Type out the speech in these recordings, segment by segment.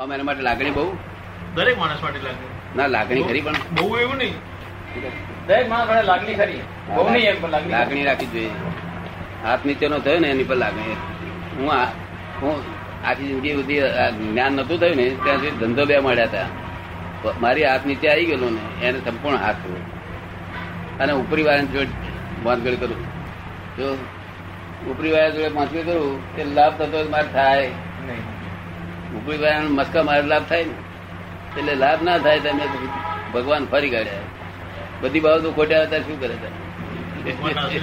આમ એના માટે લાગણી બહુ. દરેક માણસ માટે લાગણી. ના લાગણી ખરી પણ. બહુ એવું નહીં. દરેક માણસ માટે લાગણી ખરી. બહુ નહીં એમ પણ લાગણી. લાગણી રાખવી જોઈએ. હાથ નીચેનો થયો ને એની પર લાગણી. હું આ- હું આખી જિંદગી સુધી જ્ઞાન નતું થયું ને ત્યાં સુધી ધંધો બે મળ્યા હતા. મારી હાથ નીચે આવી ગયેલો ને એને સંપૂર્ણ હાથ થયો. અને ઉપરી વાળા જોડે બાંધગડ કરું. જો ઉપરી વાળા જોડે બાંધગડ કરું તે લાભ થતો મારે થાય. નહીં. ઉપરી મસ્કા મારે લાભ થાય ને. એટલે લાભ ના થાય તમે ભગવાન ફરી કાઢ્યા. બધી બાબતો ખોટ્યા હતા શું કરે is puzzle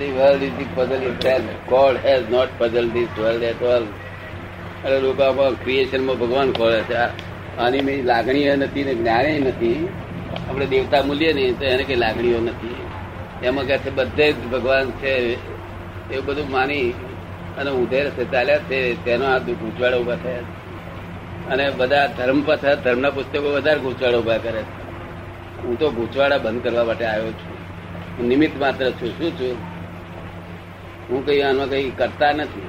The world is the puzzle itself. God has not puzzled this world at all. અરે લોકો આમાં ક્રિએશનમાં ભગવાન ખોળે છે. આની મેં લાગણીઓ નથી ને જ્ઞાને નથી. આપણે દેવતા મૂલીએ નહીં, તો એને કઈ લાગણીઓ નથી. એમાં કહે છે બધે જ ભગવાન છે. એવું બધું માની અને ઉધેર ચાલ્યા છે તેનો આ ગૂંચવાડો ઊભા થયા અને બધા ધર્મ પાછા ધર્મના પુસ્તકો વધારે ગૂંચવાડો ઊભા કરે છે. હું તો ગૂંચવાડા બંધ કરવા માટે આવ્યો છું. હું નિમિત્ત માત્ર છું. શું છું? હું કઈ આનો કઈ કરતા નથી.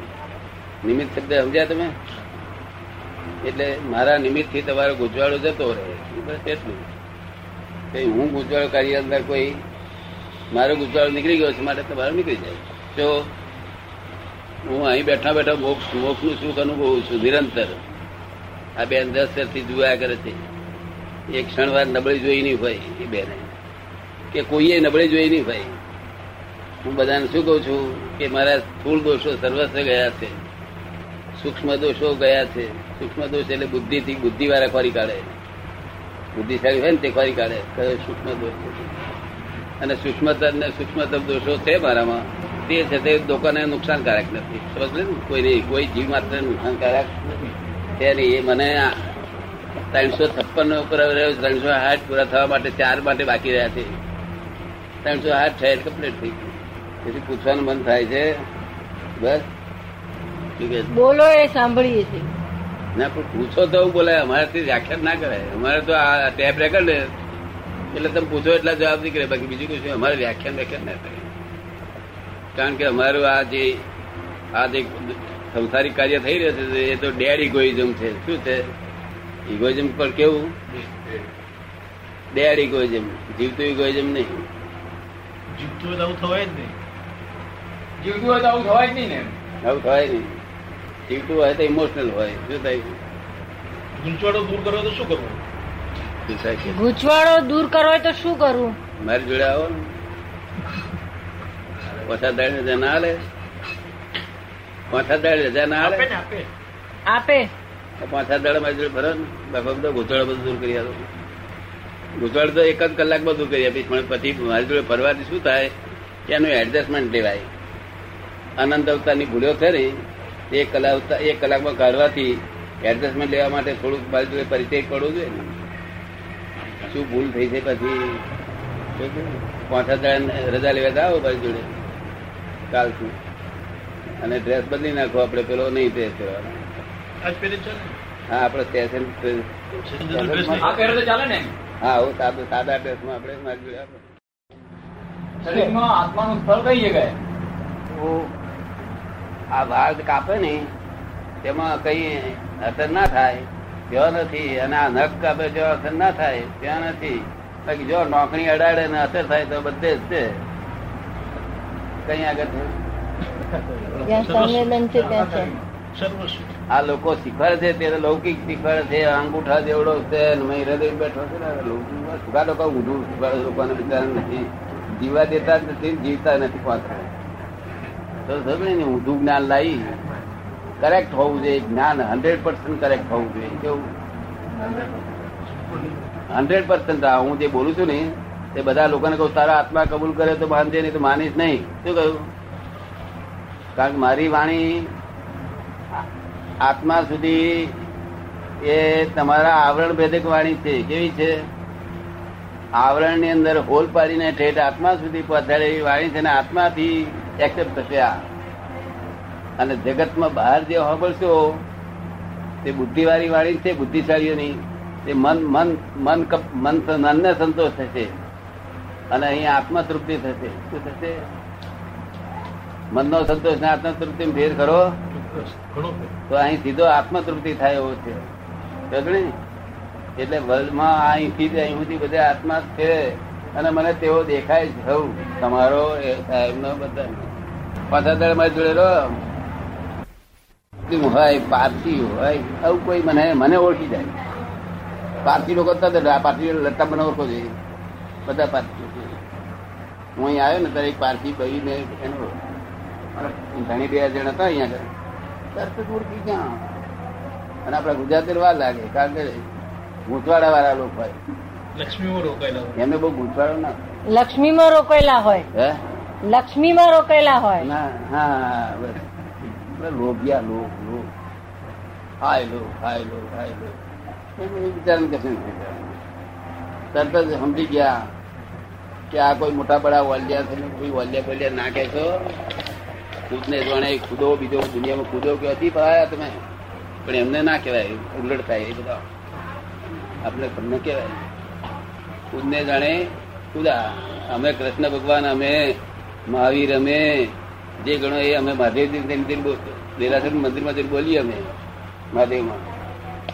નિમિત્ત શબ્દ સમજ્યા તમે? એટલે મારા નિમિત્તથી તમારો ગૂંચવાડો જતો રહે બસ એટલું? કઈ હું ગૂંચવાડો કાર્ય અંદર કોઈ, મારો ગૂંચવાડો નીકળી ગયો છે, માટે તમારો નીકળી જાય. તો હું અહીં બેઠા બેઠા મોક્ષ મોક્ષનું સુખ અનુભવું છું, નિરંતર. આ બેન દસ વર્ષથી જોયા કરે છે. એક ક્ષણવાર નબળી જોઈ નહીં હોય એ બેને. કે કોઈએ નબળી જોઈ નહીં હોય. હું બધાને શું કહું છું કે મારા સ્થૂળ દોષો સર્વસ્વ ગયા છે. સૂક્ષ્મ દોષો ગયા છે. સૂક્ષ્મ દોષ એટલે બુદ્ધિ થી બુદ્ધિ વાળા ખોરી કાઢે. બુદ્ધિશાળી હોય ને તે ખોરી કાઢે. સૂક્ષ્મ દોષ. અને સૂક્ષ્મતર ને સૂક્ષ્મતર દોષો છે મારામાં. તે છે તે લોકોને નુકસાનકારક નથી. સમજ કોઈ નહીં કોઈ જીવ માત્ર નુકસાનકારક છે નહીં એ મને ત્રણસો છપ્પન ઉપર ત્રણસો આઠ પૂરા થવા માટે ચાર માટે બાકી રહ્યા છે. ત્રણસો આઠ છે કમ્પ્લીટ થઈ ગયું. તેથી પૂછવાનું મન થાય છે બસ. બોલો એ સાંભળીએ છીએ. ના પણ પૂછો તો હું બોલાય અમારાથી વ્યાખ્યાન ના કરાય. અમારે તો આ ટેપ રેકર્ડ એટલે તમે પૂછો એટલા જવાબ નીકળે. બાકી બીજું કશું અમારે વ્યાખ્યાન વ્યાખ્યાન ના થાય. કારણ કે અમારું આ જે આ જે સંસારિક કાર્ય થઈ રહ્યું છે એ તો ડેડ ઇગોઇઝમ છે. શું છે? ઇગોઇઝમ પર કેવું? ડેડ ઇગોઇઝમ જીવતું ઇગોઇઝમ નહીં. જીવતું તો આવું થવાય જ નહીં. જીવતું હોય તો આવું થવાય જ નહીં ને આવું થાય નહીં. જીવતું હોય તો ઇમોશનલ હોય. શું થાય? ગૂંચવાડો દૂર કરવો તો શું કરવું? શું થાય? છે? ગૂંચવાડો દૂર કરવો હોય તો શું કરવું મારી જોડે આવો. પાછા દાડે રજા ના હાલે પાછા દાડે રજા ના હાલે આપે પાછા દાડે મારી જોડે ફરો ને. બાપા બધો ગૂંચવાડો બધું દૂર કરી આપો ગૂંચવાડો તો એક જ કલાકમાં બધું કરી આપીશ પણ પછી મારી જોડે ફરવાથી શું થાય? એનું એડજસ્ટમેન્ટ લેવાય. અનંત અવતારની ભૂલ્યો છે ને એક કલાક એક કલાકમાં કાઢવાથી એડજસ્ટમેન્ટ લેવા માટે થોડુંક મારી જોડે પરિચય પડવો જોઈએ ને. શું ભૂલ થઈ છે પછી? પાંચ હજાર રજા લેવા આવો મારી જોડે? કાલથી અને ડ્રેસ બદલી નાખો આપણે પેલો નહીં ડ્રેસ પહેરવાનો. હા આપણે સ્ટેશન હા હું સાદા સાદા ડ્રેસમાં આપણે મારી શરીરમાં આત્માનું સ્થળ કઈ જગ્યાએ? આ વાળ કાપે ને તેમાં કઈ અસર ના થાય ત્યાં નથી અને આ નખ કાપે જો અસર ના થાય ત્યાં નથી. બાકી જો નોકરી અડાડે ને અસર થાય તો બધે જ છે. કઈ આગળ આ લોકો શીખવાડે છે તે લૌકિક શીખવાડે છે અંગૂઠા જેવડો છે હૃદય બેઠો છે સુગા લોકો ઊંધું શીખવાડે લોકોને બિચારા નથી. જીવા દેતા જ નથી જીવતા નથી પાછળ. તો સમજે ને ઊંધું જ્ઞાન લાવી કરેક્ટ હોવું જોઈએ જ્ઞાન હંડ્રેડ પર્સન્ટ કરેક્ટ હોવું જોઈએ કેવું? હંડ્રેડ પર્સન્ટ હું જે બોલું છું ને તે બધા લોકોને કહું, તારા આત્મા કબૂલ કરે તો માનજે નહીં તો માનીશ નહીં. શું કહ્યું? કારણ કે મારી વાણી આત્મા સુધી એ તમારા આવરણ ભેદક વાણી છે. કેવી છે? આવરણની અંદર હોલ પાડીને ઠેઠ આત્મા સુધી પહોંચાડેલી વાણી છે ને આત્માથી એક્સેપ્ટ થશે આ. અને જગતમાં બહાર જે સાંભળશો તે બુદ્ધિવાળી વાણી છે, બુદ્ધિશાળીઓની. તે મન મન મન મન મનને સંતોષ થશે. અને અહીં આત્મા તૃપ્તિ થશે. શું થશે? મનનો સંતોષ ને આત્મા તૃપ્તિ ફેર કરો. તો અહીં સીધો આત્મતૃપ્તિ થાય એવો છે. એટલે વર્લ્ડમાં અહીંથી અહીં સુધી બધે આત્મા છે. અને મને તેવો દેખાય છે સૌ તમારો સાહેબનો બધા. પાછા દળ મારી જોડે હોય, પારસી હોય, આવું કોઈ મને મને ઓળખી જાય. પારસી લોકો તદ પારસી લટ્ટા મને ઓળખો જોઈએ બધા પારસી હું અહીં આવ્યો ને ત્યારે એક પારસી ભાઈ ને એનો ઘણી બે જણ હતા અહીંયા તરત જ ઓળખી ક્યાં? અને આપડા ગુજરાતી વાર લાગે કારણ કે ગૂંચવાડા વાળા લોકો હોય. લક્ષ્મીમાં રોકાયેલા હોય. એમને બહુ ગૂંચવાડો ના લક્ષ્મીમાં રોકાયેલા હોય. હે? લક્ષ્મીમાં રોકાયેલા હોય. ના હા બસ. લોભિયા લોભ લોભ. હાય લો હાય લો હાય લો એ બધું વિચારણ કશું નથી કરવાનું. તરત જ સમજી ગયા કે આ કોઈ મોટા બડા વલ્યા છે કોઈ વાલિયા બલિયા ના કહેશો ખુદને જાણે ખુદો, બીજો દુનિયામાં ખુદો કે હતી પાયા તમે. પણ એમને ના કહેવાય, ઉલટ થાય એ બધા. આપણે તમને કહેવાય. ખુદને જાણે ખુદા. અમે કૃષ્ણ ભગવાન, અમે મહાવીર, અમે જે ગણો એ અમે મહાદેવ દેરાસર મંદિરમાં જઈને બોલીએ અમે. મહાદેવમાં.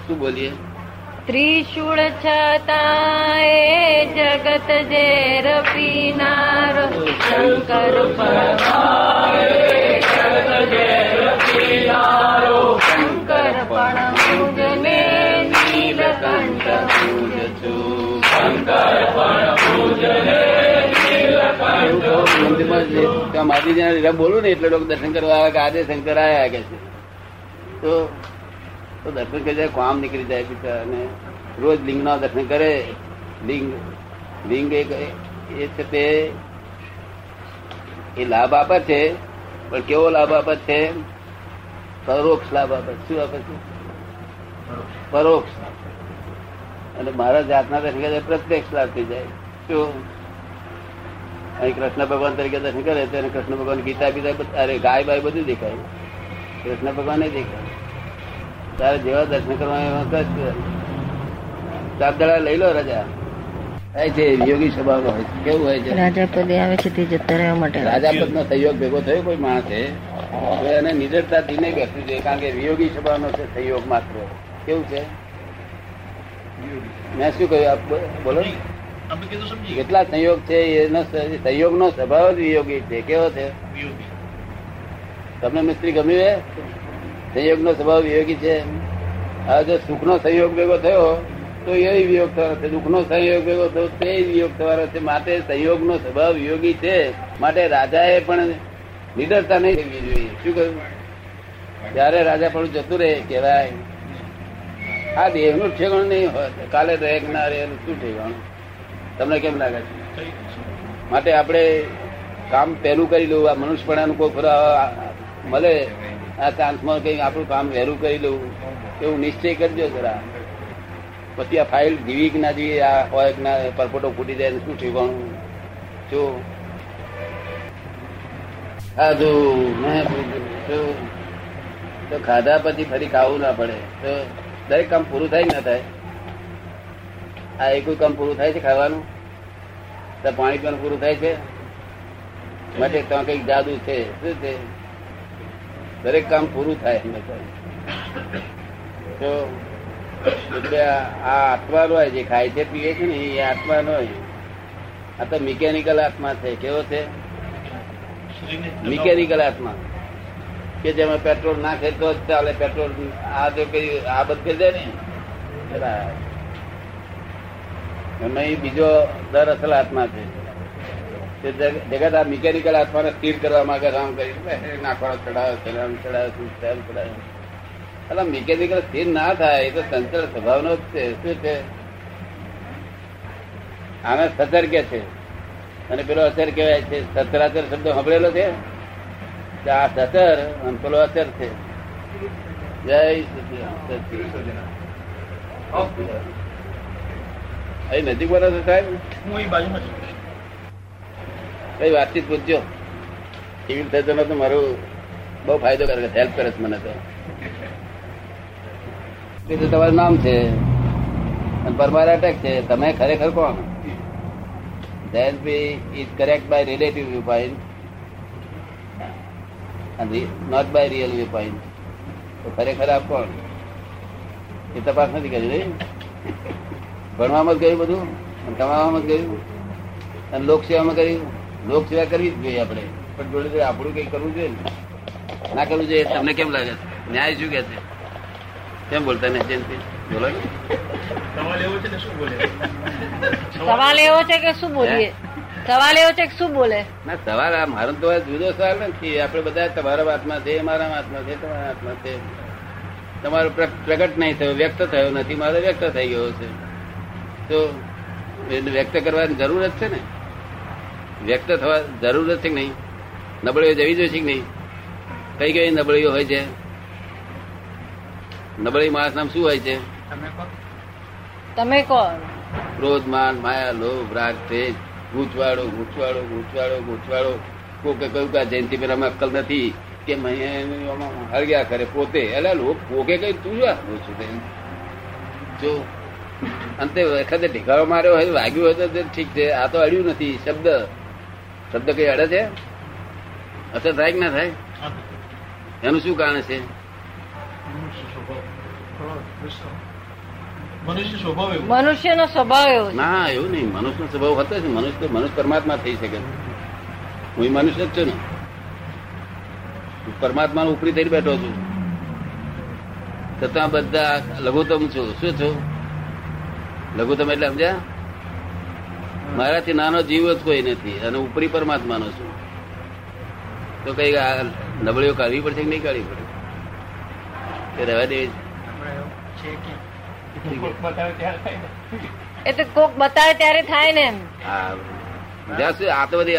શું બોલીએ? ત્રિશૂળ છતાં એ જગત ઝેર પીનાર. શંકર શંકર પણ પૂજને નીલકંઠ પૂજ મંદિરમાં જે ત્યાં મહાદેવજીના લીલા બોલું ને એટલે લોકો દર્શન કરવા આવે કે આજે શંકર આયા કે છે. તો તો દર્શન કરી જાય, કામ નીકળી જાય બિચારા અને રોજ લિંગના દર્શન કરે. લિંગ લિંગ એ છે તે એ લાભ આપે છે, પણ કેવો લાભ આપે છે? પરોક્ષ લાભ આપે. શું આપે છે? પરોક્ષ. અને મારા જાતના દર્શન કરે, પ્રત્યક્ષ લાભ થઈ જાય. શું? અહીં કૃષ્ણ ભગવાન તરીકે દર્શન કરે ત્યારે કૃષ્ણ ભગવાન ગીતા બીતા અરે ગાય બાય બધું દેખાય. કૃષ્ણ ભગવાન દેખાય. તારે જેવા દર્શન કરવા એવા કર લઈ લો રજા. થાય છે યોગી સ્વભાવ હોય કેવું હોય છે? રાજા પદે આવે છે તે જતા રહેવા માટે. રાજાપદ નો સહયોગ ભેગો થયો કોઈ માણસે? તો એને નિડરતાથી નહીં બેસવું જોઈએ કારણ કે વિયોગી સ્વભાવ નો છે સહયોગ માત્ર. કેવું છે? મેં શું કહ્યું? આપ બોલો. કેટલા સંયોગ છે? એનો સહયોગ નો સ્વભાવ જ વિયોગી છે. કેવો છે? તમને મિસ્ત્રી ગમ્યું છે સંયોગ નો સ્વભાવ વિયોગી છે. હવે જો સુખ નો સંયોગ ભેગો થયો, તો એ વિયોગ થવાનો છે. દુઃખ નો સંયોગ ભેગો થયો, તે વિયોગ થવાનો છે. માટે સંયોગ નો સ્વભાવ વિયોગી છે. માટે રાજાએ પણ નિડરતા નહીં થવી જોઈએ. શું કહ્યું? જયારે રાજા પણ જતું રહે, કહેવાય, આ દેહનું ઠેકાણું નહીં હોય. કાલે રહે ના રહે શું ઠેકાણું? તમને કેમ લાગે છે? માટે આપણે કામ પહેલું કરી લેવું. આ મનુષ્યપણાનું કોઈ ખરા મળે? આ ચાન્સમાં કઈ આપણું કામ વહેલું કરી લઉં. એવું નિશ્ચય કરજો જરા. પછી આ ફાઇલ જીવી કે ના જીવી, આ હોય કે ના, પરપોટો ફૂટી જાય શું ઠીકવાનું જો. ખાધું મેં? તો ખાધા પછી ફરી ખાવું ના પડે. તો દરેક કામ પૂરું થાય ના થાય? આ એક કામ પૂરું થાય છે ખાવાનું? તો પાણી પણ પૂરું થાય છે? માટે ત્યાં કંઈક જાદુ છે. શું છે? દરેક કામ પૂરું થાય એમને તો એટલે આ આત્મા હોય, જે ખાય છે, પીએ છે ને, એ આત્મા હોય. આ તો મિકેનિકલ આત્મા છે. કેવો છે? મિકેનિકલ આત્મા. કે જેમાં પેટ્રોલ નાખે તો જ ચાલે પેટ્રોલ આ જો કઈ આ બંધ દે ને. એમાં બીજો દર અસલ આત્મા છે. તે જગત આ મિકેનિકલ આત્માને સ્થિર કરવા માંગે રામ કરી નાખવાનો ચડાવે ચડાવે ચડાવે શું તેમ ચડાવે એટલે મિકેનિકલ સ્થિર ના થાય એ તો ચંચળ સ્વભાવનો જ છે. શું છે? આને સતર કે છે. અને પેલો અસર કહેવાય છે સતરાચર શબ્દ સાંભળેલો છે? આ સતર અને પેલો અસર છે. જય સચિદાનંદ. અહીં નજીક બોલો છો સાહેબ? હું એ બાજુમાં છું. કઈ વાતચીત પૂછજો. રીતે થતો તો મારું બહુ ફાયદો કરે હેલ્પ કરે છે મને તો. બીજું તમારું નામ છે. પરમાર અટેક છે. તમે ખરેખર કોણ? Jayantbhai is correct by relative view point not by real view point. તો ખરેખર આપ કોણ? એ તપાસ નથી કરી રહી? ભણવામાં જ ગયું બધું? કમાવામાં જ ગયું અને લોકસેવામાં કર્યું? લોકસેવા કરવી જ જોઈએ આપણે. પણ જોડે જોડે આપણું કઈ કરવું જોઈએ ને? ના કરવું જોઈએ તમને કેમ લાગે છે? ન્યાય શું કે છે? કેમ બોલતા ને જયંતિ? બોલો. સવાલ એવો છે કે શું બોલે? સવાલ એવો છે કે શું બોલીએ? સવાલ એવો છે કે શું બોલે? ના સવાલ આ મારો તો જુદો સવાલ નથી. આપણે બધા તમારા હાથમાં છે મારા હાથમાં છે તમારા હાથમાં છે. તમારો પ્રગટ નહીં થયો વ્યક્ત થયો નથી મારો વ્યક્ત થઈ ગયો છે. તો એને વ્યક્ત કરવાની જરૂર જ છે ને? વ્યક્ત થવા જરૂર છે કે નહીં. નબળીઓ જવી જોઈએ છે કે નહીં? કઈ કઈ નબળીઓ હોય છે? નબળી માણસ નામ શું હોય છે? તમે કહો. કોણ ક્રોધ માન માયા લોભ રાગ તેજ ગૂંચવાડો ગૂંચવાડો ગૂંચવાડો ગૂંચવાડો. કોકે કહ્યું કે જયંતિ પેલામાં અક્કલ નથી કે હળગ્યા કરે પોતે. એટલે લોક કોકે કઈ તું શું છું જો અંતે વખતે ઢીકારો માર્યો હોય વાગ્યું હોય તો તે ઠીક છે. આ તો અડ્યું નથી. શબ્દ શબ્દ કઈ અડે છે? અસર થાય કે ના થાય? એનું શું કારણ છે? મનુષ્ય સ્વભાવ. ક્રોધ, ગુસ્સો. મનુષ્ય સ્વભાવ મનુષ્યનો સ્વભાવ એવો ના એવું નહીં. મનુષ્યનો સ્વભાવ હતો છે મનુષ્ય તો મનુષ્ય પરમાત્મા થઈ શકે. હું મનુષ્ય જ છું ને. હું પરમાત્માનો ઉપરી થઈ બેઠો છું. છતાં બધા લઘુત્તમ છું. શું છું? લઘુત્તમ એટલે સમજ્યા? મારાથી નાનો જીવ જ કોઈ નથી અને ઉપરી પરમાત્માનો છું. તો કઈ આ નબળીઓ કાઢવી પડશે કે નહીં કાઢવી પડે? તે રહેવા દેવી છે? કે બતાવે ત્યારે થાય ને. એ તો કોક બતાવે ત્યારે થાય ને એમ. હા. જ્યાં સુધી આ તો બધી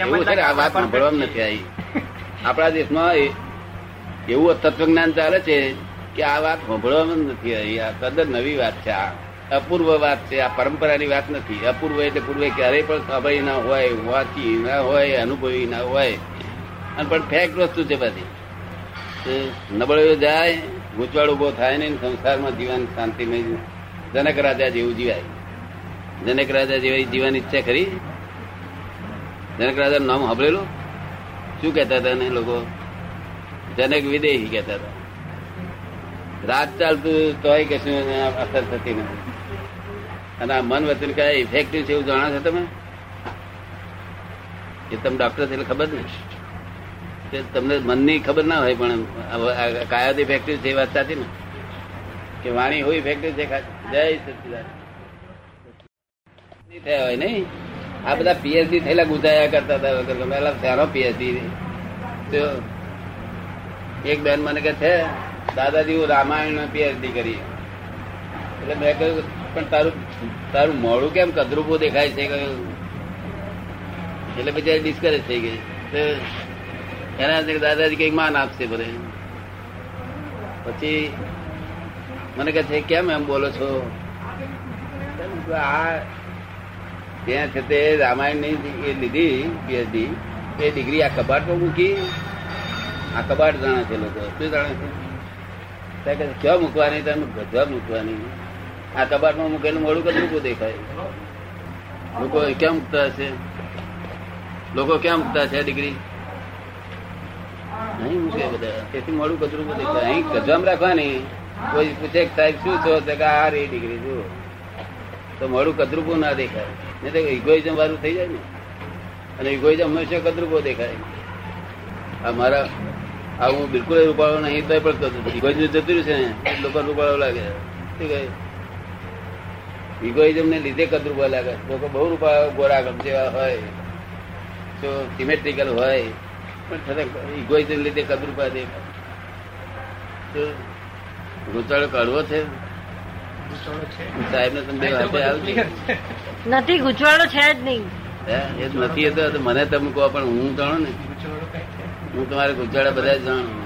એવું છે આ વાત સાંભળવામાં નથી આવી. આપણા દેશમાં એવું તત્વજ્ઞાન ચાલે છે કે આ વાત સાંભળવામાં નથી આવી. આ તદ્દન નવી વાત છે આ. અપૂર્વ વાત છે, આ પરંપરાની વાત નથી. અપૂર્વ એટલે પૂર્વે ક્યારેય પણ ખબર ના હોય વાંચી ના હોય, અનુભવી ના હોય. અને પણ ફેક્ટ વસ્તુ છે બધી. નબળો જાય ગૂંચવાડ ઊભો થાય ને સંસારમાં જીવન શાંતિમય, જનક રાજા જેવું જીવાય. જનક રાજા જેવી જીવવાની ઈચ્છા ખરી? જનક રાજા નામ સાંભળેલું? શું કહેતા હતા ને લોકો? જનક વિદેહી કહેતા હતા. રાત ચાલતું તોય કશું અસર થતી નથી. અને આ મન વચન કયા ઇફેક્ટિવ છે એવું જાણો છો તમે? એ તમે ડોક્ટર એટલે ખબર ને તમને મનની ખબર ના હોય, પણ કાયા ઇફેક્ટિવ છે એ વાત સાચી ને? કે વાણી હોય ઇફેક્ટિવ છે જય સચિદાન થયા હોય નહીં? આ બધા પીએચડી થયેલા ગુજાયા કરતા હતા. વગર પેલા સારો પીએચડી તો એક બેન મને કે છે દાદાજી હું રામાયણ પીએચડી કરી. એટલે મેં કહ્યું પણ તારું તારું મોડું કેમ કદરૂપો દેખાય છે એટલે પછી ડિસ્કરેજ થઈ ગઈ. એના દાદાજી કંઈક માન આપશે બધે પછી મને કહે છે, કેમ એમ બોલો છો? આ ત્યાં છે તે રામાયણની એ લીધી પીએચડી એ ડિગ્રી આ કબાટમાં મૂકી. આ કબાટ જાણે છે લોકો. શું જાણે છે? ક્યાં મૂકવાની? તમે ગજવા મૂકવાની. આ કબાટમાં મૂકેલું મોડું કદરૂપું દેખાય? લોકો કેમ મૂકતા હશે? લોકો કેમ મૂકતા છે ડિગ્રી નહીં મૂકે બધા. તેથી મોડું કદરૂપું દેખાય? અહીં ગજવામાં રાખવાની? કોઈ પૂછે સાહેબ, શું છો? તો કે આ રે ડિગ્રી જુઓ. તો મોડું કદરૂપો ના દેખાય. નહીં તો ઇગોઇઝમ વાળું થઈ જાય ને. અને ઇગોઇઝમ હંમેશા કદરૂપો દેખાય. આ મારા આ હું બિલકુલ રૂપાળો નહીં તો પણ ઇગોઇઝમ જતું છે ને લોકો રૂપાળો લાગે. શું કહે? ઇગોઇઝમ ને લીધે કદરૂપા લાગે. લોકો બહુ રૂપા ગોરા ગમ જેવા હોય તો સિમેટ્રિકલ હોય. પણ છતાં ઇગોઇઝમ લીધે કદરૂપા દેખાય તો ગુચાળો કાઢવો છે? સાહેબ ને તમે હાથે નથી ગુજવાડો છે જ નહીં. એ જ નથી એ તો મને તમે કહો પણ હું જાણું ને. ગુસ્સોળો કઈ છે? હું તમારે ગુજરાત બધા જ જાણું.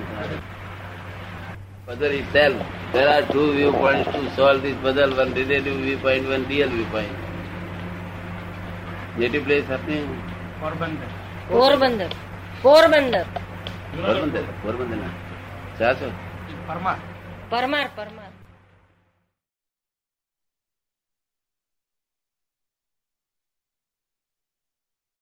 Puzzle is self. There are two viewpoints to solve this puzzle. One relative viewpoint, one real viewpoint. Native place happening? Porbandar. Porbandar. Porbandar. Porbandar. Porbandar. ના ચા છો પરમાર પરમાર પરમાર